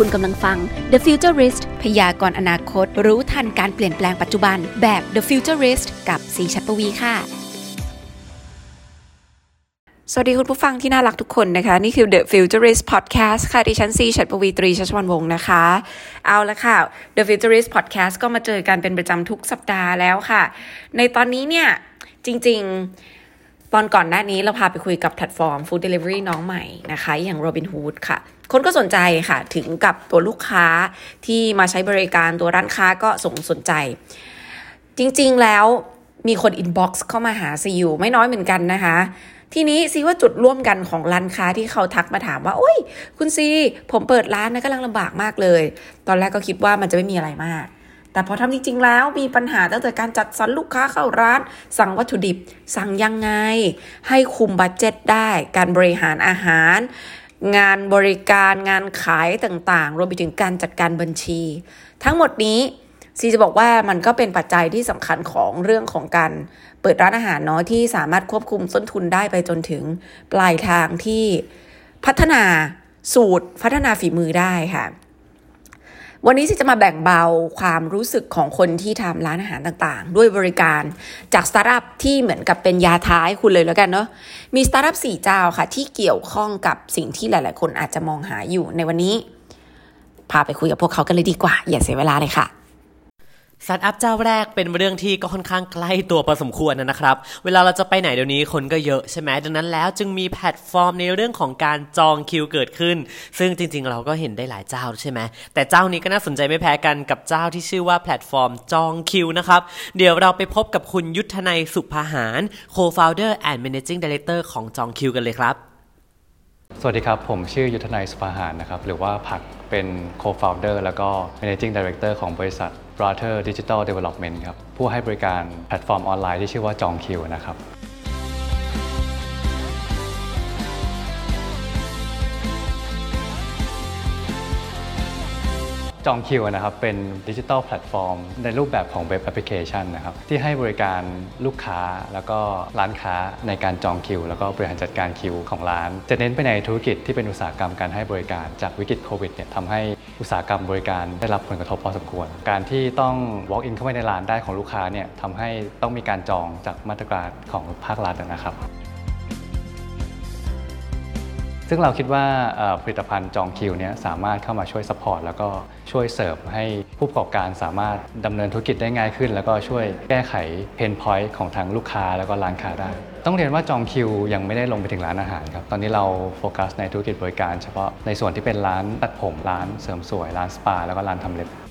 คุณกำลังฟัง The Futurist พยากรณ์อนาคต รู้ทันการเปลี่ยนแปลงปัจจุบัน แบบ The Futurist กับสีชัดปวีค่ะ สวัสดีคุณผู้ฟังที่น่ารักทุกคนนะคะ นี่คือ The Futurist Podcast ค่ะ ดิฉันซีชัดปวีตรีชัชวันวงศ์นะคะ เอาละค่ะ The Futurist Podcast ก็มาเจอกันเป็นประจำทุกสัปดาห์แล้วค่ะ ในตอนนี้เนี่ยจริง ๆตอนก่อนหน้านี้เราพาไปคุยกับแพลตฟอร์ม Food Delivery น้องใหม่นะคะ อย่าง Robinhood ค่ะ คนก็สนใจค่ะ ถึงกับตัวลูกค้าที่มาใช้บริการตัวร้านค้าก็ส่งสนใจ จริงๆแล้วมีคน inbox เข้ามาหาซีอยู่ไม่น้อยเหมือนกันนะคะ ทีนี้ซีว่าจุดร่วมกันของร้านค้าที่เขาทักมาถามว่า โอ้ย คุณซี ผมเปิดร้านนะกำลังลำบากมากเลย ตอนแรกก็คิดว่ามันจะไม่มีอะไรมาก แต่พอทำจริง ๆ แล้วมีปัญหาตั้งแต่การจัดสรรลูกค้าเข้าร้าน สั่งวัตถุดิบ สั่งยังไง ให้คุมบัตเจ็ตได้ การบริหารอาหาร งานบริการงานขายต่างๆ รวมไปถึงการจัดการบัญชี ทั้งหมดนี้ซีจะบอกว่ามันก็เป็นปัจจัยที่สำคัญของเรื่องของการเปิดร้านอาหารเนาะที่สามารถควบคุมต้นทุนได้ไปจนถึงปลายทางที่พัฒนาสูตรพัฒนาฝีมือได้ค่ะ วันนี้จะมาแบ่งเบาความรู้สึกของคนที่ทำร้านอาหารต่างๆ ด้วยบริการจากสตาร์ทอัพที่เหมือนกับเป็นยาท้ายคุณเลยแล้วกันเนาะมีสตาร์ทอัพสี่เจ้าค่ะ ที่เกี่ยวข้องกับสิ่งที่หลาย ๆ คนอาจจะมองหาอยู่ในวันนี้ พาไปคุยกับพวกเขากันเลยดีกว่า อย่าเสียเวลาเลยค่ะ สตาร์ทอัพเจ้าแรกเป็นเรื่องที่ก็ค่อนข้างใกล้ตัวพอสมควรนะครับ เวลาเราจะไปไหนเดี๋ยวนี้คนก็เยอะใช่ไหมดังนั้นแล้วจึงมีแพลตฟอร์มในเรื่องของการจองคิวเกิดขึ้น ซึ่งจริงๆ เราก็เห็นได้หลายเจ้าใช่ไหมแต่เจ้านี้ก็น่าสนใจไม่แพ้กันกับเจ้าที่ชื่อว่าแพลตฟอร์มจองคิวนะครับ เดี๋ยวเราไปพบกับคุณยุทธนัยสุภาหาร Co-founder and Managing Director ของจองคิวกันเลยครับ สวัสดีครับ ผมชื่อยุทธนัยสุภาหารนะครับหรือว่าผักเป็น co-founder แล้วก็ managing director ของบริษัท Brother Digital Development ครับผู้ให้บริการแพลตฟอร์มออนไลน์ที่ชื่อว่าจองคิวนะครับ จองคิวนะครับเป็นดิจิทัลแพลตฟอร์มในรูปแบบของเว็บแอปพลิเคชันนะครับที่ให้บริการลูกค้าแล้วก็ร้านค้าในการจองคิว แล้วก็บริหารจัดการคิวของร้าน จะเน้นไปในธุรกิจที่เป็นอุตสาหกรรมการให้บริการจากวิกฤตโควิดเนี่ยทำให้อุตสาหกรรมบริการได้รับผลกระทบพอสมควร การที่ต้อง walk in เข้าไปในร้านได้ของลูกค้าเนี่ยทำให้ต้องมีการจองจากมาตรการของภาครัฐนะครับ ซึ่งเราคิดว่าผลิตภัณฑ์จองคิวเนี่ยสามารถเข้ามาช่วย support แล้วก็ช่วยเสิร์ฟให้ผู้ประกอบการสามารถดำเนินธุรกิจได้ง่ายขึ้น แล้วก็ช่วยแก้ไข pain point ของทางลูกค้าแล้วก็ร้านค้าได้ ต้องเรียนว่าจองคิวยังไม่ได้ลงไปถึงร้านอาหารครับ ตอนนี้เราโฟกัสในธุรกิจบริการเฉพาะในส่วนที่เป็นร้านตัดผมร้านเสริมสวยร้านสปาแล้วก็ร้านทำเล็บ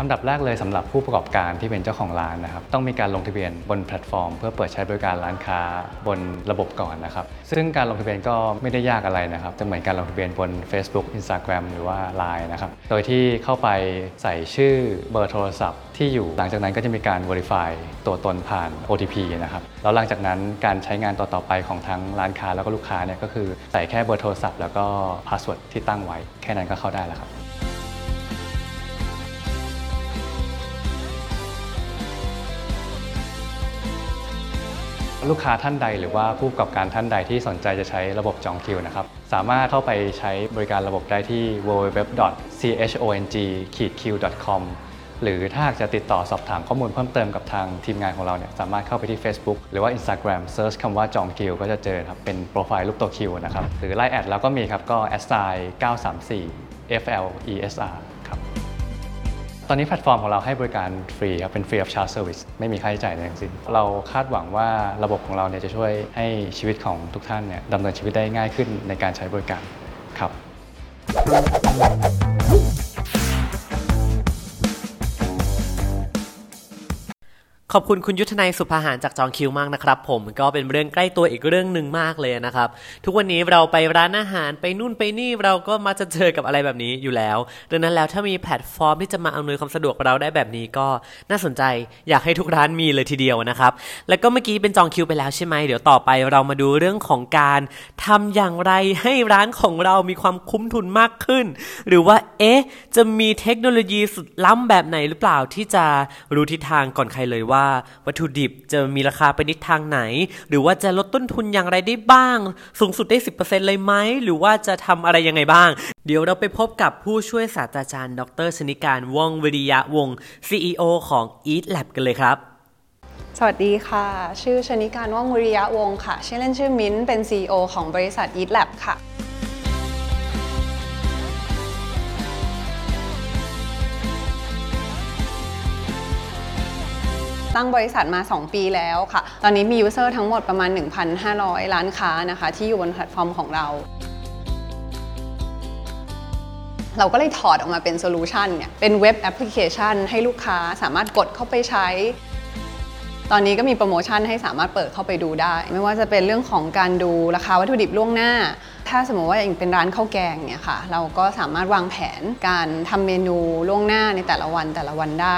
อันดับแรกเลยสำหรับผู้ประกอบการที่เป็นเจ้าของร้านนะครับต้องมีการลงทะเบียนบนแพลตฟอร์ม เพื่อเปิดใช้บริการร้านค้าบนระบบก่อนนะครับซึ่งการลงทะเบียนก็ไม่ได้ยากอะไรนะครับจะเหมือนการลงทะเบียนบน Facebook Instagram หรือว่า Line นะครับโดยที่เข้าไปใส่ชื่อเบอร์โทรศัพท์ที่อยู่หลังจากนั้นก็จะมีการ Verify ตัวตนผ่าน OTP นะครับแล้วหลังจากนั้นการใช้งานต่อๆไปของทั้งร้านค้าแล้วก็ลูกค้าเนี่ยก็คือใส่แค่เบอร์โทรศัพท์แล้วก็ password ที่ตั้งไว้ แค่นั้นก็เข้าได้แล้วครับ ลูกค้าท่านใด หรือว่าผู้ประกอบการท่านใดที่สนใจจะใช้ระบบจองคิวนะครับ สามารถเข้าไปใช้บริการระบบได้ที่ www.chong-q.com หรือถ้าหากจะติดต่อสอบถามข้อมูลเพิ่มเติมกับทางทีมงานของเราเนี่ยสามารถเข้าไปที่ Facebook หรือว่า Instagram Search คำว่าจองคิวก็จะเจอครับ เป็นโปรไฟล์รูปตัวคิวนะครับ หรือ Line add เราก็มีครับก็ s i 934 FLESR ครับ ตอนนี้แพลตฟอร์มของเราให้บริการฟรีครับ เป็น free of charge service ไม่มีค่าใช้จ่ายใดทั้งสิ้น เราคาดหวังว่าระบบของเราเนี่ยจะช่วยให้ชีวิตของทุกท่านเนี่ยดำเนินชีวิตได้ง่ายขึ้นในการใช้บริการครับ ขอบคุณคุณยุทธนัยสุภาหารจากจองคิวมากนะครับ ผมก็เป็นเรื่องใกล้ตัวอีกเรื่องหนึ่งมากเลยนะครับ ทุกวันนี้เราไปร้านอาหารไปนู่นไปนี่เราก็มาจะเจอกับอะไรแบบนี้อยู่แล้ว ดังนั้นแล้วถ้ามีแพลตฟอร์มที่จะมาอำนวยความสะดวกเราได้แบบนี้ก็น่าสนใจอยากให้ทุกร้านมีเลยทีเดียวนะครับ แล้วก็เมื่อกี้เป็นจองคิวไปแล้วใช่ไหมเดี๋ยวต่อไปเรามาดูเรื่องของการทำอย่างไรให้ร้านของเรามีความคุ้มทุนมากขึ้น หรือว่าเอ๊ะจะมีเทคโนโลยีสุดล้ำแบบไหนหรือเปล่าที่จะรู้ทิศทางก่อนใครเลยว่าว่าวัตถุดิบจะมีราคาไปนิดทางไหน หรือว่าจะลดต้นทุนอย่างไรได้บ้าง สูงสุดได้ 10%เลยไหม หรือว่าจะทำอะไรยังไงบ้าง เดี๋ยวเราไปพบกับผู้ช่วยศาสตราจารย์ ดรชนิการว่องวิริยะวงศ์ CEO ของ Eat Lab กันเลยครับสวัสดีค่ะ ชื่อชนิการว่องวิริยะวงศ์ค่ะ ชื่อเล่นชื่อมิ้นเป็น CEO ของบริษัท Eat Lab ค่ะ ตั้งบริษัทมา 2 ปีแล้วค่ะ ตอนนี้มี user ทั้งหมดประมาณ 1,500 ร้านค้านะคะ ที่อยู่บนแพลตฟอร์มของเราเราก็เลยถอดออกมาเป็นโซลูชันเนี่ย เป็นเว็บแอปพลิเคชันให้ลูกค้าสามารถกดเข้าไปใช้ ตอนนี้ก็มีโปรโมชั่นให้สามารถเปิดเข้าไปดูได้ ไม่ว่าจะเป็นเรื่องของการดูราคาวัตถุดิบล่วงหน้า ถ้าสมมติว่าอย่างเป็นร้านข้าวแกงเนี่ยค่ะ เราก็สามารถวางแผนการทำเมนูล่วงหน้าในแต่ละวันแต่ละวันได้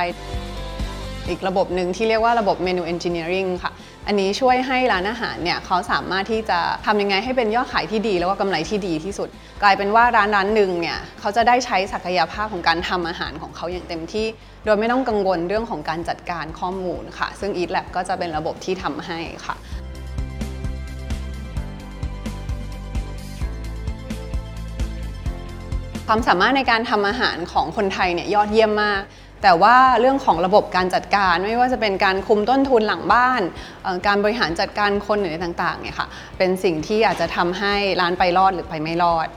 อีกระบบหนึ่งที่เรียกว่าระบบเมนูเอนจิเนียริงค่ะ อันนี้ช่วยให้ร้านอาหารเนี่ยเขาสามารถที่จะทำยังไงให้เป็นยอดขายที่ดี แล้วก็กำไรที่ดีที่สุด กลายเป็นว่าร้านร้านหนึ่งเนี่ยเขาจะได้ใช้ศักยภาพของการทำอาหารของเขาอย่างเต็มที่ โดยไม่ต้องกังวลเรื่องของการจัดการข้อมูลค่ะ ซึ่ง Eat Lab ก็จะเป็นระบบที่ทำให้ค่ะความสามารถในการทำอาหารของคนไทยเนี่ยยอดเยี่ยมมาก แต่ว่าเรื่องของระบบการจัดการไม่ว่าจะเป็นการคุมต้นทุนหลังบ้าน การบริหารจัดการคนหรือต่างๆเนี่ยค่ะเป็นสิ่งที่อาจจะทำให้ร้านไปรอดหรือไปไม่รอด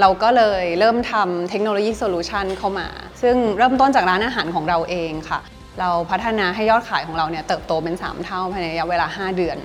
เราก็เลยเริ่มทำเทคโนโลยีโซลูชันเข้ามา ซึ่งเริ่มต้นจากร้านอาหารของเราเองค่ะ เราพัฒนาให้ยอดขายของเราเนี่ยเติบโตเป็น 3 เท่าภายในระยะเวลา 5 เดือน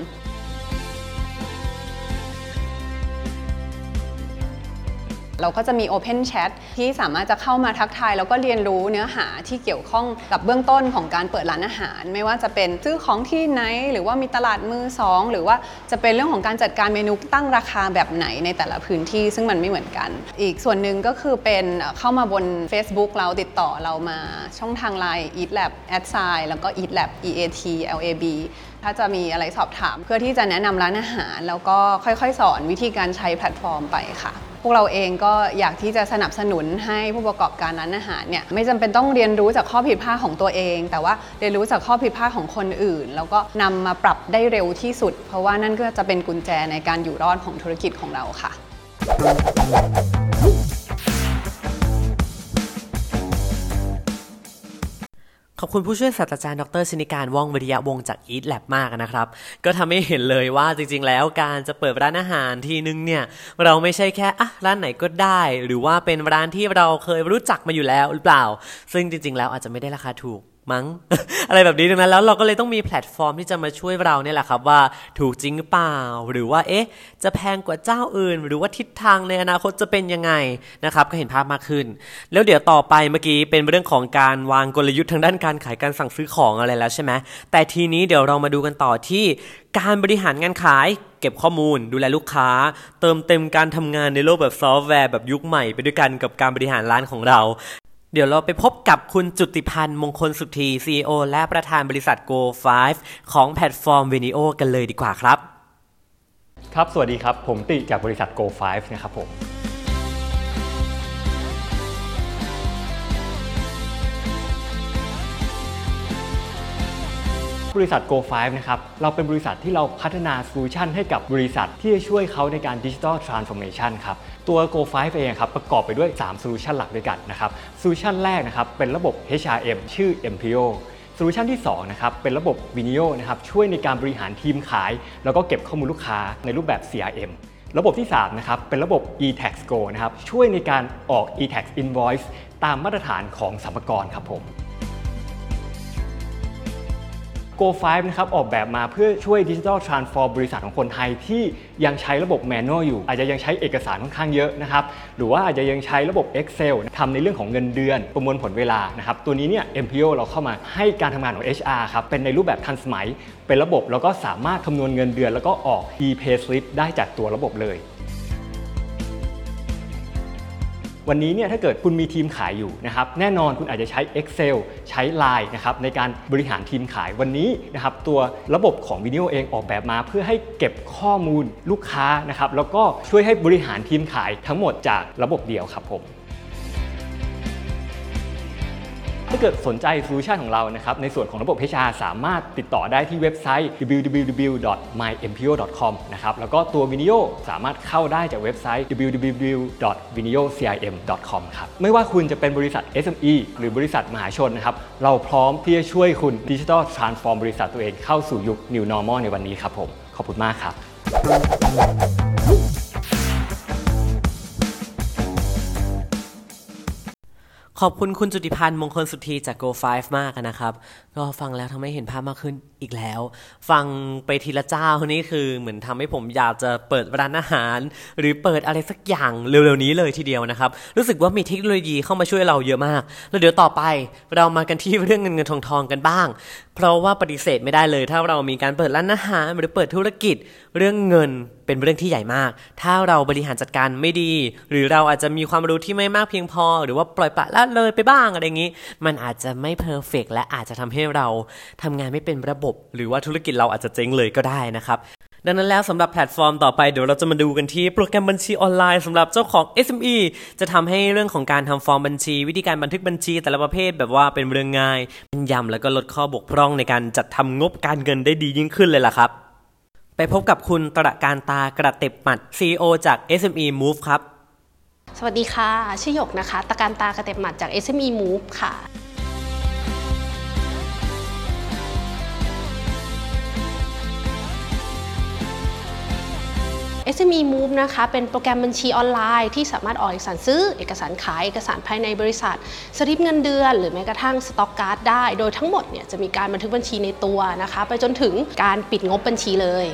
เราก็จะมี Open Chat ที่สามารถจะเข้ามาทักทาย แล้วก็เรียนรู้เนื้อหาที่เกี่ยวข้องกับเบื้องต้นของการเปิดร้านอาหาร ไม่ว่าจะเป็นซื้อของที่ไหน หรือว่ามีตลาดมือสองหรือว่าจะเป็นเรื่องของการจัดการเมนูตั้งราคาแบบไหนในแต่ละพื้นที่ ซึ่งมันไม่เหมือนกัน อีกส่วนหนึ่งก็คือเป็นเข้ามาบน Facebook เราติดต่อเรามาช่องทางไลน์ Eat Lab a d s i แล้วก็ Eat Lab E A T L A B ถ้าจะมีอะไรสอบถามเพื่อที่จะแนะนำร้านอาหาร แล้วก็ค่อยๆ สอนวิธีการใช้แพลตฟอร์มไปค่ะ พวกเราเองก็อยากที่จะสนับสนุนให้ผู้ประกอบการร้านอาหารเนี่ยไม่จำเป็นต้องเรียนรู้จากข้อผิดพลาดของตัวเอง แต่ว่าเรียนรู้จากข้อผิดพลาดของคนอื่น แล้วก็นำมาปรับได้เร็วที่สุด เพราะว่านั่นก็จะเป็นกุญแจในการอยู่รอดของธุรกิจของเราค่ะ ขอบคุณผู้ช่วยศาสตราจารย์ดรชนิการว่องวิริยะวงจาก Eat Lab มากนะครับ ก็ทำให้เห็นเลยว่าจริง ๆ แล้วการจะเปิดร้านอาหารทีนึงเนี่ย เราไม่ใช่แค่อะร้านไหนก็ได้ หรือว่าเป็นร้านที่เราเคยรู้จักมาอยู่แล้วหรือเปล่า ซึ่งจริง ๆ แล้วอาจจะไม่ได้ราคาถูก มั้งอะไรแบบนี้ดังนั้นแล้วเราก็เลยต้องมีแพลตฟอร์มที่จะมาช่วยเราเนี่ยแหละครับว่าถูกจริงหรือเปล่า หรือว่าเอ๊ะ จะแพงกว่าเจ้าอื่น หรือว่าทิศทางในอนาคตจะเป็นยังไงนะครับก็เห็นภาพมากขึ้น แล้วเดี๋ยวต่อไปเมื่อกี้เป็นเรื่องของการวางกลยุทธ์ทางด้านการขายการสั่งซื้อของอะไรแล้วใช่ไหมแต่ทีนี้เดี๋ยวเรามาดูกันต่อที่การบริหารงานขายเก็บข้อมูล ดูแลลูกค้า เติมเต็มการทำงานในโลกแบบซอฟต์แวร์แบบยุคใหม่ ไปด้วยกันกับการบริหารร้านของเรา เดี๋ยวเราไปพบกับคุณจุติพันธ์มงคลสุธี CEO และประธานบริษัท Go5 ของแพลตฟอร์ม Venio กันเลยดีกว่าครับ ครับ สวัสดีครับ ผมติจากบริษัท Go5 นะครับผมบริษัท GoFive นะครับ เราเป็นบริษัทที่เราพัฒนาโซลูชันให้กับบริษัทที่จะช่วยเขาในการดิจิ t a ลทรานส์ o r m a t i o n ครับ ตัว GoFive เองครับ ประกอบไปด้วย3โซลูชันหลักด้วยกันนะครับ โซลูชันแรกนะครับเป็นระบบ HRM ชื่อ Empeo โซลูชันที่2นะครับเป็นระบบ Venio นะครับช่วยในการบริหารทีมขาย แล้วก็เก็บข้อมูลลูกค้าในรูปแบบ CRM ระบบที่3นะครับเป็นระบบ etaxGo นะครับช่วยในการออก e-tax invoice ตามมาตรฐานของสรรพากรครับผม Go5 นะครับออกแบบมาเพื่อช่วยดิจิทัลทรานส์ฟอร์มบริษัทของคนไทยที่ยังใช้ระบบแมนนวลอยู่ อาจจะยังใช้เอกสารค่อนข้างเยอะนะครับหรือว่าอาจจะยังใช้ระบบ Excel ทำในเรื่องของเงินเดือน ประมวลผลเวลานะครับตัวนี้เนี่ย MPO เราเข้ามาให้การทำงานของ HR ครับเป็นในรูปแบบทันสมัย เป็นระบบแล้วก็สามารถคำนวณเงินเดือน แล้วก็ออก e-pay slip ได้จากตัวระบบเลย วันนี้เนี่ยถ้าเกิดคุณมีทีมขายอยู่นะครับแน่นอนคุณอาจจะใช้ Excel ใช้ Line นะครับในการบริหารทีมขายวันนี้นะครับตัวระบบของวิดีโอเองออกแบบมา เพื่อให้เก็บข้อมูลลูกค้านะครับแล้วก็ช่วยให้บริหารทีมขายทั้งหมดจากระบบเดียวครับผม ถ้าเกิดสนใจโซลูชันของเรานะครับในส่วนของระบบ HR สามารถติดต่อได้ที่เว็บไซต์ www.mympo.com นะครับแล้วก็ตัว Vinio สามารถเข้าได้จากเว็บไซต์ www.viniocim.com ครับไม่ว่าคุณจะเป็นบริษัท SME หรือบริษัทมหาชนนะครับเราพร้อมที่จะช่วยคุณดิจิทัลทรานส์ฟอร์มบริษัทตัวเองเข้าสู่ยุค New Normal ในวันนี้ครับผมขอบคุณมากครับ ขอบคุณคุณจุติพันธ์มงคลสุธีจาก Go 5มากนะครับ ก็ฟังแล้วทำให้เห็นภาพมากขึ้นอีกแล้ว ฟังไปทีละเจ้านี่คือเหมือนทำให้ผมอยากจะเปิดร้านอาหาร หรือเปิดอะไรสักอย่างเร็วๆนี้เลยทีเดียวนะครับ รู้สึกว่ามีเทคโนโลยีเข้ามาช่วยเราเยอะมาก แล้วเดี๋ยวต่อไปเรามากันที่เรื่องเงินเงินทองทองกันบ้าง เพราะว่าปฏิเสธไม่ได้เลย ถ้าเรามีการเปิดร้านอาหารหรือเปิดธุรกิจ เรื่องเงินเป็นเรื่องที่ใหญ่มาก ถ้าเราบริหารจัดการไม่ดี หรือเราอาจจะมีความรู้ที่ไม่มากเพียงพอ หรือว่าปล่อยปละละเลยไปบ้างอะไรอย่างนี้ มันอาจจะไม่ perfect และอาจจะทำให้เราทำงานไม่เป็นระบบ หรือว่าธุรกิจเราอาจจะเจ๊งเลยก็ได้นะครับดังนั้นแล้วสำหรับแพลตฟอร์มต่อไปเดี๋ยวเราจะมาดูกันที่โปรแกรมบัญชีออนไลน์สำหรับเจ้าของ SME จะทำให้เรื่องของการทำฟอร์มบัญชี วิธีการบันทึกบัญชีแต่ละประเภทแบบว่าเป็นเรื่องง่ายเป็นยำแล้วก็ลดข้อบกพร่องในการจัดทำงบการเงินได้ดียิ่งขึ้นเลยล่ะครับ ไปพบกับคุณตระการตากระเต็บหมัด CEO จาก SME Move ครับ สวัสดีค่ะ ชื่อหยกนะคะ ตะการตากระเต็บหมัดจาก SME Move ค่ะ SME Move นะคะเป็นโปรแกรมบัญชีออนไลน์ที่สามารถออกเอกสารซื้อ เอกสารขาย เอกสารภายในบริษัท สลิปเงินเดือน หรือแม้กระทั่งสต็อกการ์ดได้ โดยทั้งหมดเนี่ยจะมีการบันทึกบัญชีในตัวนะคะ ไปจนถึงการปิดงบบัญชีเลย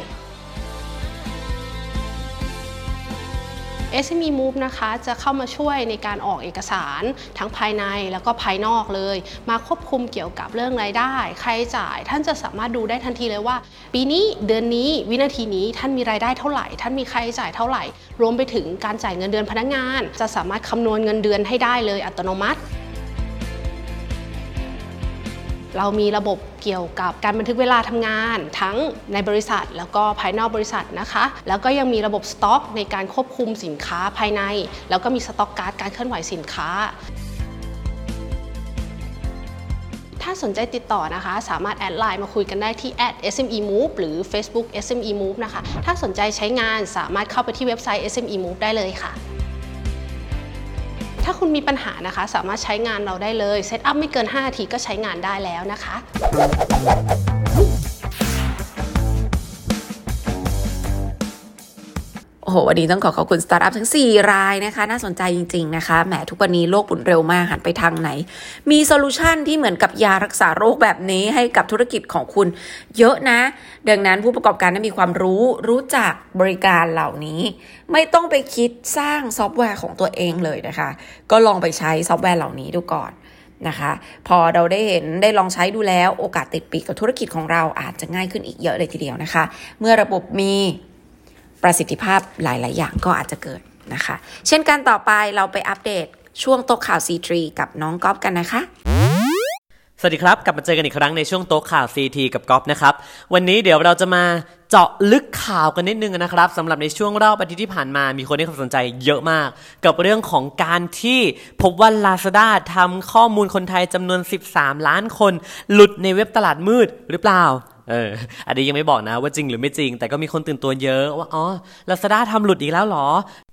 SME Move นะคะจะเข้ามาช่วยในการออกเอกสารทั้งภายในแล้วก็ภายนอกเลย มาควบคุมเกี่ยวกับเรื่องรายได้ค่าใช้จ่าย ท่านจะสามารถดูได้ทันทีเลยว่า ปีนี้เดือนนี้วินาทีนี้ท่านมีรายได้เท่าไหร่ ท่านมีค่าใช้จ่ายเท่าไหร่ รวมไปถึงการจ่ายเงินเดือนพนักงาน จะสามารถคำนวณเงินเดือนให้ได้เลยอัตโนมัติ เรามีระบบเกี่ยวกับการบันทึกเวลาทำงาน ทั้งในบริษัท แล้วก็ภายนอกบริษัทนะคะ แล้วก็ยังมีระบบสต็อกในการควบคุมสินค้าภายใน แล้วก็มีสต็อกการ์ดการเคลื่อนไหวสินค้าถ้าสนใจติดต่อนะคะ สามารถแอดไลน์มาคุยกันได้ที่ @smemove หรือ Facebook SMEMOVE นะคะ ถ้าสนใจใช้งานสามารถเข้าไปที่เว็บไซต์ SMEMOVE ได้เลยค่ะ ถ้าคุณมีปัญหานะคะ สามารถใช้งานเราได้เลย set up ไม่เกิน5นาทีก็ใช้งานได้แล้วนะคะ โหวันนี้ต้องขอขอบคุณสตาร์ทอัพทั้ง 4 รายนะคะ น่าสนใจจริง ๆ นะคะแหมทุกวันนี้โลกหมุนเร็วมากหันไปทางไหน มีโซลูชันที่เหมือนกับยารักษาโรคแบบนี้ให้กับธุรกิจของคุณเยอะนะ ดังนั้นผู้ประกอบการต้องมีความรู้รู้จักบริการเหล่านี้ ไม่ต้องไปคิดสร้างซอฟต์แวร์ของตัวเองเลยนะคะ ก็ลองไปใช้ซอฟต์แวร์เหล่านี้ดูก่อนนะคะ พอเราได้เห็นได้ลองใช้ดูแล้วโอกาสติดปีกกับธุรกิจของเราอาจจะง่ายขึ้นอีกเยอะเลยทีเดียวนะคะ เมื่อระบบมี ประสิทธิภาพหลาย ๆ อย่างก็อาจจะเกิดนะคะ เช่นกันต่อไปเราไปอัปเดตช่วงโต๊ะข่าว C3 กับน้องก๊อฟกันนะคะสวัสดีครับ กลับมาเจอกันอีกครั้งในช่วงโต๊ะข่าว CT กับก๊อฟนะครับ วันนี้เดี๋ยวเราจะมาเจาะลึกข่าวกันนิดนึงนะครับสำหรับในช่วงรอบอาทิตย์ที่ผ่านมามีคนให้ความสนใจเยอะมาก กับเรื่องของการที่พบว่า Lazada ทำข้อมูลคนไทยจำนวน 13 ล้านคน หลุดในเว็บตลาดมืดหรือเปล่า เออ อันนี้ยังไม่บอกนะว่าจริงหรือไม่จริง แต่ก็มีคนตื่นตัวเยอะว่า อ๋อ Lazada ทำหลุดอีกแล้วเหรอ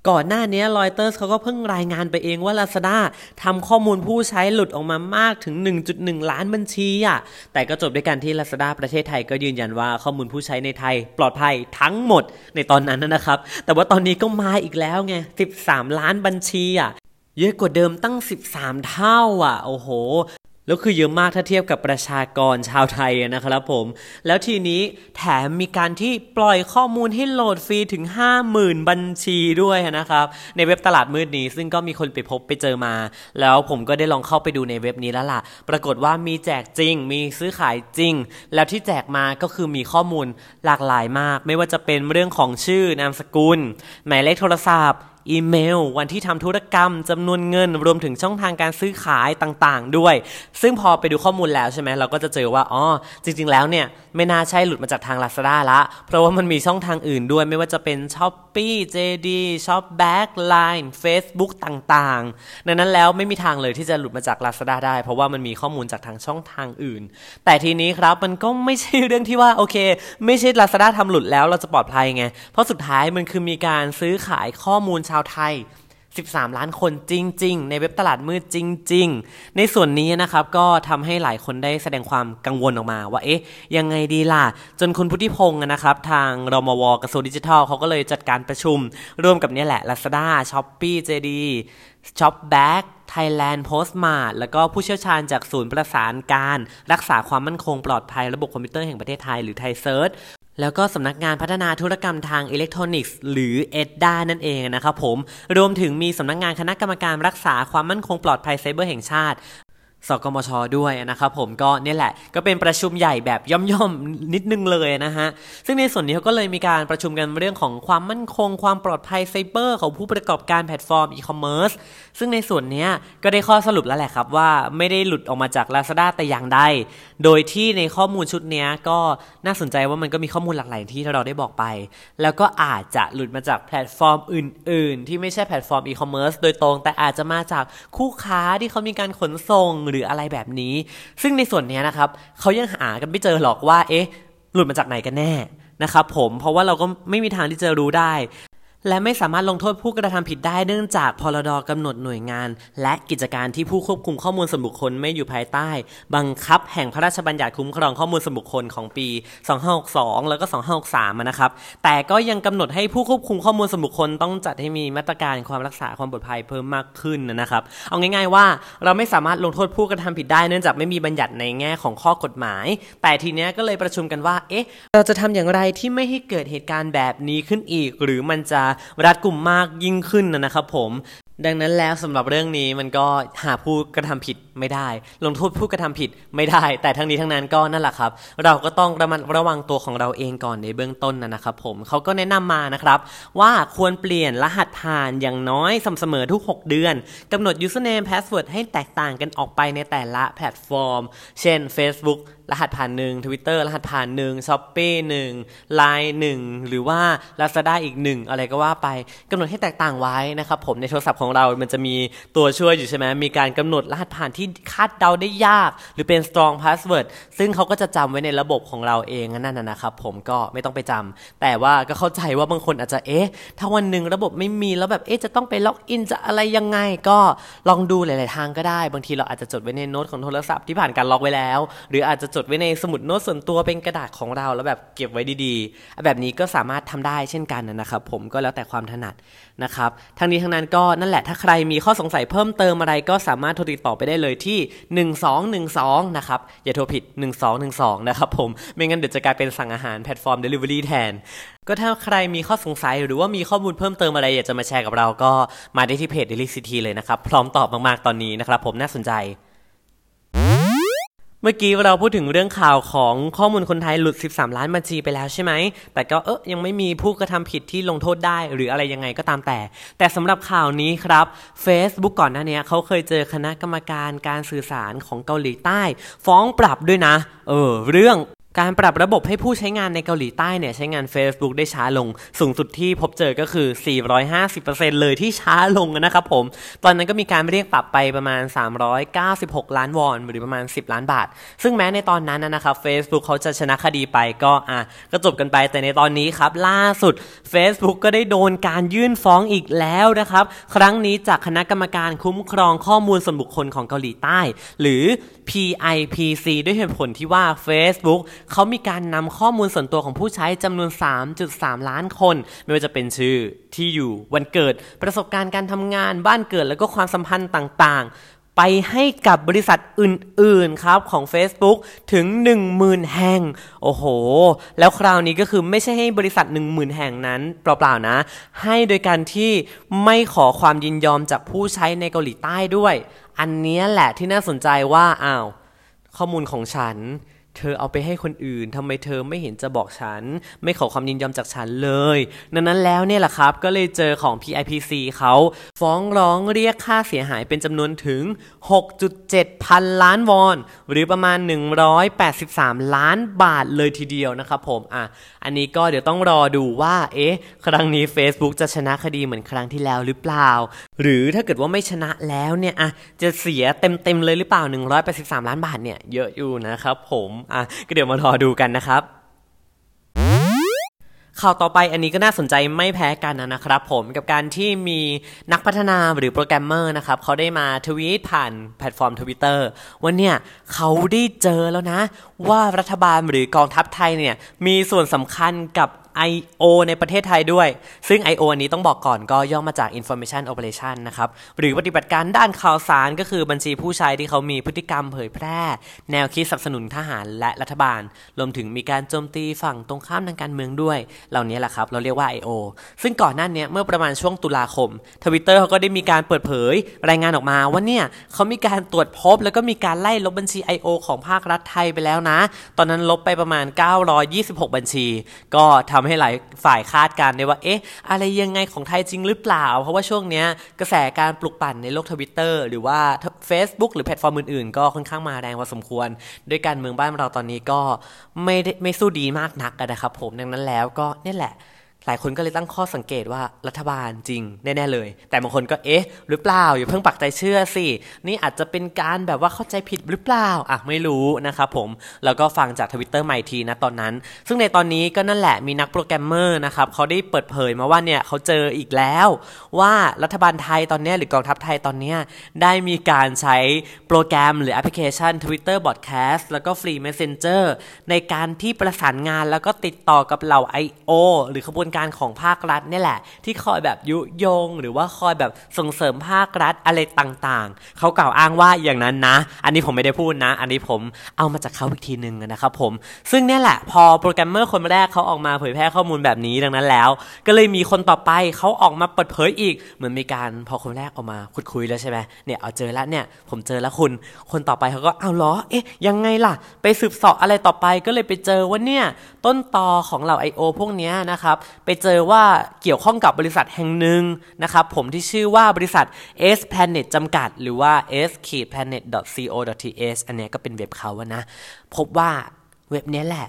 ก่อนหน้านี้รอยเตอร์สเขาก็เพิ่งรายงานไปเองว่า Lazada ทำข้อมูลผู้ใช้หลุดออกมามากถึง 1.1 ล้านบัญชีอะ แต่ก็จบด้วยการที่ Lazada ประเทศไทยก็ยืนยันว่าข้อมูลผู้ใช้ในไทย ปลอดภัยทั้งหมดในตอนนั้นนะครับ แต่ว่าตอนนี้ก็มาอีกแล้วไง 13 ล้านบัญชีอะเยอะกว่าเดิมตั้ง 13 เท่าอะ โอ้โห แล้วคือเยอะมากถ้าเทียบกับประชากรชาวไทยนะครับผม แล้วทีนี้แถมมีการที่ปล่อยข้อมูลให้โหลดฟรีถึง 50,000 บัญชีด้วยนะครับ ในเว็บตลาดมืดนี้ ซึ่งก็มีคนไปพบไปเจอมา แล้วผมก็ได้ลองเข้าไปดูในเว็บนี้แล้วล่ะ ปรากฏว่ามีแจกจริง มีซื้อขายจริง แล้วที่แจกมาก็คือมีข้อมูลหลากหลายมาก ไม่ว่าจะเป็นเรื่องของชื่อนามสกุล หมายเลขโทรศัพท์ อีเมล วันที่ทำธุรกรรมจำนวนเงิน รวมถึงช่องทางการซื้อขายต่างๆ ด้วย ซึ่งพอไปดูข้อมูลแล้วใช่ไหมเราก็จะเจอว่าอ๋อจริง ๆ แล้วเนี่ยไม่น่าใช่หลุดมาจากทาง Lazada ละ เพราะว่ามันมีช่องทางอื่นด้วย ไม่ว่าจะเป็น Shopee JD Shopback Line Facebook ต่างๆดังนั้นแล้วไม่มีทางเลยที่จะหลุดมาจาก Lazada ได้ เพราะว่ามันมีข้อมูลจากทางช่องทางอื่น แต่ทีนี้ครับมันก็ไม่ใช่เรื่องที่ว่าโอเค ไม่ใช่ Lazada ทำหลุดแล้วเราจะปลอดภัยไงเพราะสุดท้ายมันคือมีการซื้อขายข้อมูลชาวาวไทย 13 ล้านคนจริง ๆ ในเว็บตลาดมืดจริง ๆ ในส่วนนี้นะครับก็ทำให้หลายคนได้แสดงความกังวลออกมาว่าเอ๊ะยังไงดีล่ะ จนคุณพุทธิพงศ์นะครับ ทางรมวกระทรวงดิจิทัลเขาก็เลยจัดการประชุม ร่วมกับนี่แหละ Lazada Shopee JD Shopback Thailand Postmart แล้วก็ผู้เชี่ยวชาญจากศูนย์ประสานการ รักษาความมั่นคงปลอดภัยระบบคอมพิวเตอร์แห่งประเทศไทยหรือ ThaiCERT แล้วก็สำนักงานพัฒนาธุรกรรมทางอิเล็กทรอนิกส์ หรือ ETDA นั่นเองนะครับผม รวมถึงมีสำนักงานคณะกรรมการรักษาความมั่นคงปลอดภัยไซเบอร์แห่งชาติสกมชด้วยนะครับผมก็เนี่ยแหละก็เป็นประชุมใหญ่แบบย่อมๆนิดนึงเลยนะฮะ ซึ่งในส่วนนี้เขาก็เลยมีการประชุมกันเรื่องของความมั่นคง ความปลอดภัยไซเบอร์ของผู้ประกอบการแพลตฟอร์มอีคอมเมิร์ซซึ่งในส่วนนี้ก็ได้ข้อสรุปแล้วแหละครับว่าไม่ได้หลุดออกมาจาก Lazada แต่อย่างใด โดยที่ในข้อมูลชุดนี้ก็น่าสนใจว่ามันก็มีข้อมูลหลากหลายที่เราได้บอกไป แล้วก็อาจจะหลุดมาจากแพลตฟอร์มอื่น ๆ ที่ไม่ใช่แพลตฟอร์มอีคอมเมิร์ซโดยตรง แต่อาจจะมาจากคู่ค้าที่เขามีการขนส่งหรืออะไรแบบนี้ ซึ่งในส่วนนี้นะครับเขายังหากันไม่เจอหรอกว่าเอ๊ะหลุดมาจากไหนกันแน่นะครับผมเพราะว่าเราก็ไม่มีทางที่จะรู้ได้ และไม่สามารถลงโทษผู้กระทำผิดได้เนื่องจากพรดกำหนดหน่วยงาน และกิจการที่ผู้ควบคุมข้อมูลส่วนบุคคลไม่อยู่ภายใต้ บังคับแห่งพระราชบัญญัติคุ้มครองข้อมูลส่วนบุคคลของปี 2562 แล้วก็ 2563 นะครับ แต่ก็ยังกำหนดให้ผู้ควบคุมข้อมูลส่วนบุคคลต้องจัดให้มีมาตรการความรักษาความปลอดภัยเพิ่มมากขึ้นนะครับ เอาง่ายๆว่าเราไม่สามารถลงโทษผู้กระทำผิดได้เนื่องจากไม่มีบัญญัติในแง่ของข้อกฎหมาย แต่ทีเนี้ยก็เลยประชุมกันว่า เอ๊ะ เราจะทำอย่างไรที่ไม่ให้เกิดเหตุการณ์แบบนี้ขึ้นอีก หรือมันจะรัดกลุ่มมากยิ่งขึ้นนะครับผม ดังนั้นแล้วสำหรับเรื่องนี้มันก็หาผู้กระทำผิดไม่ได้ ลงโทษผู้กระทำผิดไม่ได้ แต่ทั้งนี้ทั้งนั้นก็นั่นแหละครับ เราก็ต้องระมัดระวังตัวของเราเองก่อนในเบื้องต้นนะนะครับผมเขาก็แนะนำมานะครับ ว่าควรเปลี่ยนรหัสผ่านอย่างน้อยสม่ำเสมอทุก 6 เดือนกำหนด username password ให้แตกต่างกันออกไปในแต่ละแพลตฟอร์ม เช่น Facebook รหัสผ่านหนึ่ง Twitter รหัสผ่านหนึ่ง Shopee หนึ่ง Line หนึ่งหรือว่า Lazada อีกหนึ่งอะไรก็ว่าไปกำหนดให้แตกต่างไว้นะครับผมในโทรศัพท์ของเรา มันจะมีตัวช่วยอยู่ใช่ไหมมีการกำหนดรหัสผ่านที่คาดเดาได้ยาก หรือเป็น strong password ซึ่งเขาก็จะจำไว้ในระบบของเราเองนั่นน่ะนะครับผมก็ไม่ต้องไปจำแต่ว่าก็เข้าใจว่าบางคนอาจจะเอ๊ะ ถ้าวันหนึ่งระบบไม่มีแล้วแบบเอ๊ะจะต้องไปล็อกอินจะอะไรยังไง ก็ลองดูหลาย ๆ ทางก็ได้ บางทีเราอาจจะจดไว้ในโน้ตของโทรศัพท์ที่ผ่านการล็อกไว้แล้ว หรืออาจจะจดไว้ในสมุดโน้ตส่วนตัวเป็นกระดาษของเราแล้วแบบเก็บไว้ดี ๆ แบบนี้ก็สามารถทำได้เช่นกันนะครับผมก็แล้วแต่ความถนัด นะครับทั้งนี้ทั้งนั้นก็นั่นแหละถ้าใครมีข้อสงสัยเพิ่มเติมอะไรก็สามารถโทรติดต่อไปได้เลยที่ 1212 นะครับอย่าโทรผิด 1212 นะครับผม ไม่งั้นเดี๋ยวจะกลายเป็นสั่งอาหารแพลตฟอร์ม Delivery แทน ก็ถ้าใครมีข้อสงสัยหรือว่ามีข้อมูลเพิ่มเติมอะไรอยากจะมาแชร์กับเราก็มาได้ที่เพจ Daily City เลยนะครับ พร้อมตอบมากๆตอนนี้นะครับผมน่าสนใจ เมื่อกี้เราพูดถึงเรื่องข่าวของข้อมูลคนไทยหลุด 13 ล้านบัญชีไปแล้วใช่ไหม แต่ก็เอ๊ะยังไม่มีผู้กระทำผิดที่ลงโทษได้หรืออะไรยังไงก็ตามแต่ แต่สำหรับข่าวนี้ครับ Facebook ก่อนหน้านี้เขาเคยเจอคณะกรรมการการสื่อสารของเกาหลีใต้ ฟ้องปรับด้วยนะ เออ เรื่อง การปรับระบบให้ผู้ใช้งานในเกาหลีใต้เนี่ยใช้งาน Facebook ได้ช้าลง สูงสุดที่พบเจอก็คือ 450%เลยที่ช้าลงนะครับผม ตอนนั้นก็มีการเรียกปรับไปประมาณ 396 ล้านวอน หรือประมาณ 10 ล้านบาท ซึ่งแม้ในตอนนั้นนะครับ Facebook เขาจะชนะคดีไปก็อะก็จบกันไป แต่ในตอนนี้ครับ ล่าสุด Facebook ก็ได้โดนการยื่นฟ้องอีกแล้วนะครับ ครั้งนี้จากคณะกรรมการคุ้มครองข้อมูลส่วนบุคคลของเกาหลีใต้ หรือ PIPC ด้วยเหตุผลที่ว่า Facebook เขามีการนำข้อมูลส่วนตัวของผู้ใช้จำนวน 3.3 ล้านคน ไม่ว่าจะเป็นชื่อที่อยู่วันเกิด ประสบการณ์การทำงานบ้านเกิด แล้วก็ความสัมพันธ์ต่างๆ ไปให้กับบริษัทอื่น ๆ ครับของ Facebook ถึง 10,000 แห่ง โอ้โห แล้วคราวนี้ก็คือไม่ใช่ให้บริษัท 10,000 แห่งนั้น เปล่า ๆ นะ ให้โดยการที่ไม่ขอความยินยอมจากผู้ใช้ในเกาหลีใต้ด้วย อันนี้แหละที่น่าสนใจว่าอ้าวข้อมูลของฉัน เธอเอาไปให้คนอื่นทำไมเธอไม่เห็นจะบอกฉัน ไม่ขอความยินยอมจากฉันเลยดังนั้นแล้วเนี่ยแหละครับ ก็เลยเจอของ PIPC เขาฟ้องร้องเรียกค่าเสียหายเป็นจำนวนถึง 6.7 พันล้านวอน หรือประมาณ 183 ล้านบาทเลยทีเดียวนะครับผม อะ อันนี้ก็เดี๋ยวต้องรอดูว่า เอ๊ะ ครั้งนี้ Facebook จะชนะคดีเหมือนครั้งที่แล้วหรือเปล่า หรือถ้าเกิดว่าไม่ชนะแล้วเนี่ยอะจะเสียเต็มๆเลยหรือเปล่า 183 ล้านบาทเนี่ย เยอะอยู่นะครับผมอะก็เดี๋ยวมารอดูกันนะครับข่าวต่อไปอันนี้ก็น่าสนใจไม่แพ้กันนะครับผมกับการที่มีนักพัฒนาหรือโปรแกรมเมอร์นะครับเขาได้มาทวีตผ่านแพลตฟอร์มทวิตเตอร์ว่าเนี่ยเขาได้เจอแล้วนะ ว่ารัฐบาลหรือกองทัพไทยเนี่ยมีส่วนสำคัญกับ I.O. ในประเทศไทยด้วย ซึ่ง I.O. อันนี้ต้องบอกก่อนก็ย่อมาจาก Information Operation นะครับ หรือปฏิบัติการด้านข่าวสารก็คือบัญชีผู้ใช้ที่เขามีพฤติกรรมเผยแพร่ แนวคิดสนับสนุนทหารและรัฐบาล รวมถึงมีการโจมตีฝั่งตรงข้ามทางการเมืองด้วย เหล่านี้แหละครับ เราเรียกว่า I.O. ซึ่งก่อนหน้านี้เมื่อประมาณช่วงตุลาคมทวิตเตอร์เขาก็ได้มีการเปิดเผย รายงานออกมาว่าเนี่ยเขามีการตรวจพบ แล้วก็มีการไล่ลบบัญชี I.O. ของภาครัฐไทยไปแล้วนะ ตอนนั้นลบไปประมาณ 926 บัญชี ก็ทำให้หลายฝ่ายคาดการณ์ได้ว่า เอ๊ะ อะไรยังไงของไทยจริงหรือเปล่า เพราะว่าช่วงนี้กระแสการปลุกปั่นในโลกทวิตเตอร์หรือว่า Facebook หรือแพลตฟอร์มอื่นๆ ก็ค่อนข้างมาแรงพอสมควร ด้วยการเมืองบ้านเราตอนนี้ก็ไม่ไม่สู้ดีมากนักนะครับผมดังนั้นแล้วก็นี่แหละ หลายคนก็เลยตั้งข้อสังเกตว่ารัฐบาลจริงแน่ๆเลย แต่บางคนก็เอ๊ะ หรือเปล่าอย่าเพิ่งปักใจเชื่อสิ นี่อาจจะเป็นการแบบว่าเข้าใจผิดหรือเปล่าอะไม่รู้นะครับผม แล้วก็ฟังจากทวิตเตอร์ใหม่ทีนะตอนนั้น ซึ่งในตอนนี้ก็นั่นแหละมีนักโปรแกรมเมอร์นะครับเขาได้เปิดเผยมาว่าเนี่ยเขาเจออีกแล้ว ว่ารัฐบาลไทยตอนนี้หรือกองทัพไทยตอนนี้ได้มีการใช้โปรแกรมหรือแอปพลิเคชัน Twitter Broadcast แล้วก็ Free Messenger ในการที่ประสานงานแล้วก็ติดต่อกับเหล่า I.O. หรือขบวนการการของภาครัฐนี่แหละ ที่คอยแบบยุยง หรือว่าคอยแบบส่งเสริมภาครัฐอะไรต่างๆ เขากล่าวอ้างว่าอย่างนั้นนะ อันนี้ผมไม่ได้พูดนะ อันนี้ผมเอามาจากเขาอีกทีหนึ่งนะครับผม ซึ่งเนี่ยแหละ พอโปรแกรมเมอร์คนแรกเขาออกมาเผยแพร่ข้อมูลแบบนี้ดังนั้นแล้ว ก็เลยมีคนต่อไปเขาออกมาเปิดเผยอีก เหมือนมีการพอคนแรกออกมาคุยคุยแล้วใช่ไหมเนี่ยเอาเจอแล้วเนี่ยผมเจอแล้วคุณ คนต่อไปเขาก็เอาล้อเอ๊ะยังไงล่ะ ไปสืบสาะอะไรต่อไปก็เลยไปเจอว่าเนี่ยต้นตอของเหล่า I.O. พวกนี้นะครับไปเจอว่าเกี่ยวข้องกับบริษัทแห่งหนึ่งนะครับผมที่ชื่อว่าบริษัท S Planet จำกัด หรือว่า s planet co th อันเนี้ยก็เป็นเว็บเขาอะนะ พบว่าเว็บเนี้ยแหละ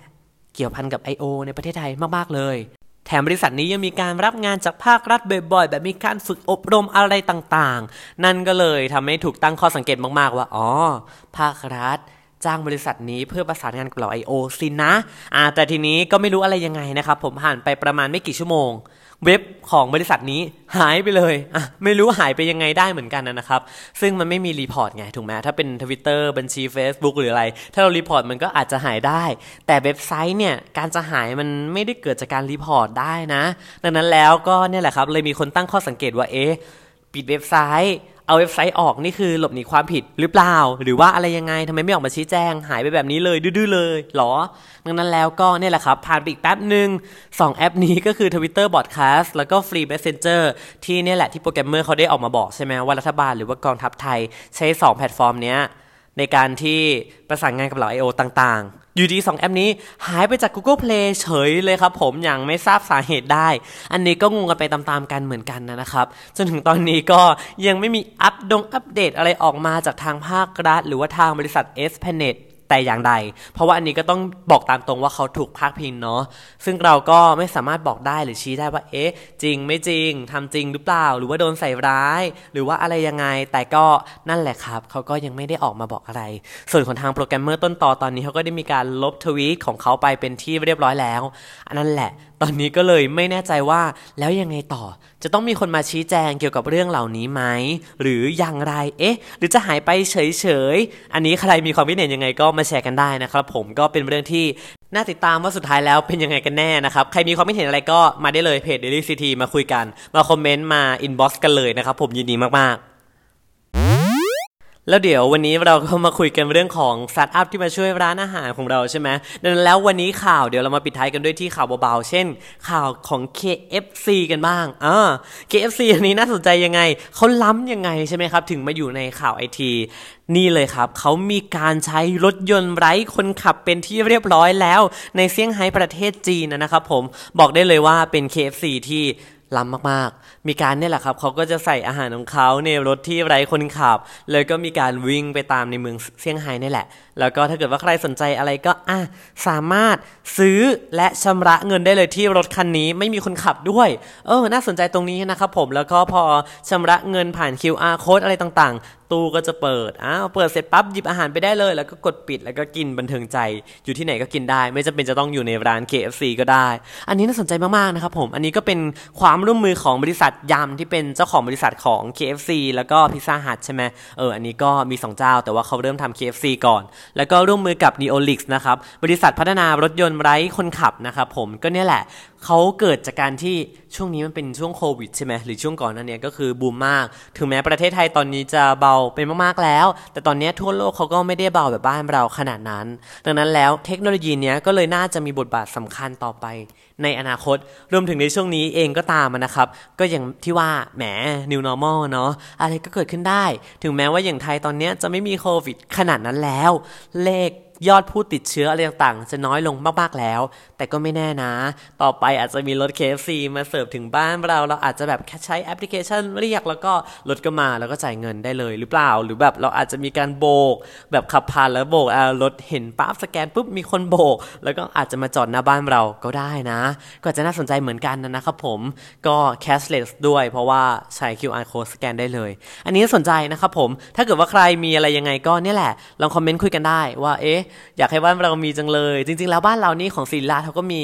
เกี่ยวพันกับ I.O. ในประเทศไทยมาก ๆ เลยแถมบริษัทนี้ยังมีการรับงานจากภาครัฐบ่อยๆ แบบมีการฝึกอบรมอะไรต่างๆ นั่นก็เลยทำให้ถูกตั้งข้อสังเกตมากๆว่า อ๋อ ภาครัฐ จ้างบริษัทนี้เพื่อประสานงานกับเรา I.O. สินนะอ่าแต่ทีนี้ก็ไม่รู้อะไรยังไงนะครับ ผมผ่านไปประมาณไม่กี่ชั่วโมง เว็บของบริษัทนี้หายไปเลยอะไม่รู้หายไปยังไงได้เหมือนกันนะครับ ซึ่งมันไม่มีรีพอร์ตไงถูกไหมถ้าเป็น Twitter บัญชี Facebook หรืออะไร ถ้าเรา report มันก็อาจจะหายได้ แต่เว็บไซต์เนี่ยการจะหายมันไม่ได้เกิดจากการ report ได้นะ ดังนั้นแล้วก็เนี่ยแหละครับเลยมีคนตั้งข้อสังเกตว่าเอ๊ะ ปิดเว็บไซต์ เอาเว็บไซต์ออกนี่คือหลบหนีความผิดหรือเปล่า หรือว่าอะไรยังไงทำไมไม่ออกมาชี้แจง หายไปแบบนี้เลย ดื้อเลยหรอ ดังนั้นแล้วก็เนี่ยแหละครับ ผ่านไปอีกแป๊บหนึ่งสองแอปนี้ก็คือ Twitter Broadcast แล้วก็ Free Messenger ที่เนี่ยแหละที่โปรแกรมเมอร์เขาได้ออกมาบอกใช่ไหมว่ารัฐบาลหรือว่ากองทัพไทยใช้ 2 แพลตฟอร์มเนี้ย ในการที่ประสานงานกับเหล่า I.O. ต่างๆ อยู่ดี 2 แอปนี้หายไปจาก Google Play เฉยเลยครับผมอย่างไม่ทราบสาเหตุได้ อันนี้ก็งงกันไปตามๆกันเหมือนกันนะครับ จนถึงตอนนี้ก็ยังไม่มีอัปดงอัปเดตอะไรออกมาจากทางภาครัฐ หรือว่าทางบริษัท S Planet แต่อย่างใด เพราะว่าอันนี้ก็ต้องบอกตามตรงว่าเขาถูกพากพิงเนาะ ซึ่งเราก็ไม่สามารถบอกได้หรือชี้ได้ว่า เอ๊ะ จริงไม่จริงทำจริงหรือเปล่า หรือว่าโดนใส่ร้าย หรือว่าอะไรยังไง แต่ก็นั่นแหละครับ เขาก็ยังไม่ได้ออกมาบอกอะไร ส่วนของทางโปรแกรมเมอร์ต้นต่อตอนนี้เขาก็ได้มีการลบทวีตของเขาไปเป็นที่เรียบร้อยแล้ว อันนั้นแหละ ตอนนี้ก็เลยไม่แน่ใจว่าแล้วยังไงต่อ จะต้องมีคนมาชี้แจงเกี่ยวกับเรื่องเหล่านี้ไหมหรืออย่างไรเอ๊ะ หรือจะหายไปเฉยๆ อันนี้ใครมีความคิดเห็นยังไงก็มาแชร์กันได้นะครับ ผมก็เป็นเรื่องที่น่าติดตามว่าสุดท้ายแล้วเป็นยังไงกันแน่นะครับ ใครมีความคิดเห็นอะไรก็มาได้เลยเพจ Daily city มาคุยกัน มาคอมเมนต์มาอินบ็อกซ์กันเลยนะครับผมยินดีมากๆ แล้วเดี๋ยววันนี้เราก็มาคุยกันเรื่องของสตาร์ทอัพที่มาช่วยร้านอาหารของเราใช่ไหมดังนั้นแล้ววันนี้ข่าวเดี๋ยวเรามาปิดท้ายกันด้วยที่ข่าวเบาๆ เช่น ข่าวของ KFC กันบ้างอ่า KFC อันนี้น่าสนใจยังไง เขาล้ำยังไงใช่ไหมครับ ถึงมาอยู่ในข่าวไอทีนี่เลยครับ เขามีการใช้รถยนต์ไร้คนขับเป็นที่เรียบร้อยแล้ว ในเซี่ยงไฮ้ประเทศจีนนะครับผมบอกได้เลยว่าเป็น KFC ที่ ล้ำมากๆ มีการเนี่ยแหละครับเขาก็จะใส่อาหารของเขาในรถที่ไร้คนขับ เลยก็มีการวิ่งไปตามในเมืองเซี่ยงไฮ้นี่แหละ แล้วก็ถ้าเกิดว่าใครสนใจอะไรก็อะสามารถซื้อและชำระเงินได้เลยที่รถคันนี้ไม่มีคนขับด้วย เออ น่าสนใจตรงนี้นะครับผม แล้วก็พอชำระเงินผ่าน QR code อะไรต่างๆ ตู้ก็จะเปิด อ้าว เปิดเสร็จปั๊บหยิบอาหารไปได้เลย แล้วก็กดปิด แล้วก็กินบันเทิงใจ อยู่ที่ไหนก็กินได้ ไม่จำเป็นจะต้องอยู่ในร้าน KFC ก็ได้ อันนี้น่าสนใจมากๆนะครับผม อันนี้ก็เป็นความร่วมมือของบริษัทยำที่เป็นเจ้าของบริษัทของ KFC แล้วก็พิซซ่าฮัทใช่ไหมเออ อันนี้ก็มี 2 เจ้า แต่ว่าเขาเริ่มทำ KFC ก่อน แล้วก็ร่วมมือกับ Neolix นะครับ บริษัทพัฒนารถยนต์ไร้คนขับนะครับผม ก็เนี่ยแหละเขาเกิดจากการที่ช่วงนี้มันเป็นช่วงโควิดใช่ไหมหรือช่วงก่อนนั้นเนี่ยก็คือบูมมาก ถึงแม้ประเทศไทยตอนนี้จะเบาเป็นมากๆแล้ว แต่ตอนนี้ทั่วโลกเขาก็ไม่ได้เบาแบบบ้านเราขนาดนั้น ดังนั้นแล้วเทคโนโลยีเนี้ยก็เลยน่าจะมีบทบาทสำคัญต่อไป ในอนาคต รวมถึงในช่วงนี้เองก็ตามนะครับ ก็อย่างที่ว่าแหม new normal เนาะอะไรก็เกิดขึ้นได้ ถึงแม้ว่าอย่างไทยตอนนี้จะไม่มีโควิดขนาดนั้นแล้ว เลข ยอดผู้ติดเชื้ออะไรต่างๆ จะน้อยลงมากๆแล้ว แต่ก็ไม่แน่นะ ต่อไปอาจจะมีรถ KFC มาเสิร์ฟถึงบ้านเรา เราอาจจะแบบแค่ใช้แอปพลิเคชันเรียกแล้วก็รถก็มาแล้วก็จ่ายเงินได้เลยหรือเปล่า หรือแบบเราอาจจะมีการโบก แบบขับผ่านแล้วโบกอ่ารถเห็นปั๊บสแกนปุ๊บมีคนโบก แล้วก็อาจจะมาจอดหน้าบ้านเราก็ได้นะ ก็จจะน่าสนใจเหมือนกันนะครับผมก็ cashless ด้วย เพราะว่าใช้ QR code สแกนได้เลย อันนี้สนใจนะครับผมถ้าเกิดว่าใครมีอะไรยังไงก็เนี่ยแหละลองคอมเมนต์คุยกันได้ว่าเอ๊ะอยากให้บ้านเรามีจังเลย จริง ๆ แล้วบ้านเรานี่ของศิลาเขาก็มี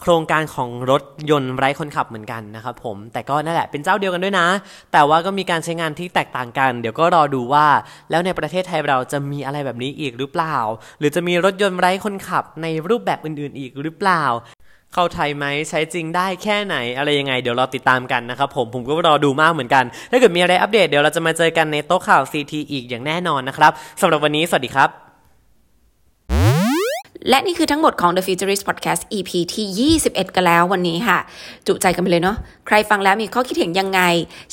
โครงการของรถยนต์ไร้คนขับเหมือนกันนะครับผมแต่ก็นั่นแหละเป็นเจ้าเดียวกันด้วยนะ แต่ว่าก็มีการใช้งานที่แตกต่างกัน เดี๋ยวก็รอดูว่า แล้วในประเทศไทยเราจะมีอะไรแบบนี้อีกหรือเปล่า หรือจะมีรถยนต์ไร้คนขับในรูปแบบอื่น ๆ อีกหรือเปล่าเข้าไทยไหมใช้จริงได้แค่ไหนอะไรยังไง เดี๋ยวเราติดตามกันนะครับผมผมก็รอดูมากเหมือนกัน ถ้าเกิดมีอะไรอัปเดตเดี๋ยวเราจะมาเจอกันในโต๊ะข่าว CT อีกอย่างแน่นอนนะครับสำหรับวันนี้สวัสดีครับ และนี่คือทั้งหมดของ The Futurist Podcast EP ที่ 21 กันแล้ววันนี้ค่ะ จุใจกันไปเลยเนาะ ใครฟังแล้วมีข้อคิดเห็นยังไง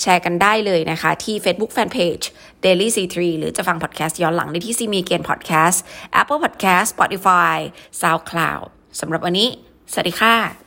แชร์กันได้เลยนะคะ ที่ Facebook Fanpage Daily C3 หรือจะฟัง Podcast ย้อนหลังได้ที่ c m e g a i n Podcast Apple Podcast Spotify SoundCloud สำหรับวันนี้ สวัสดีค่ะ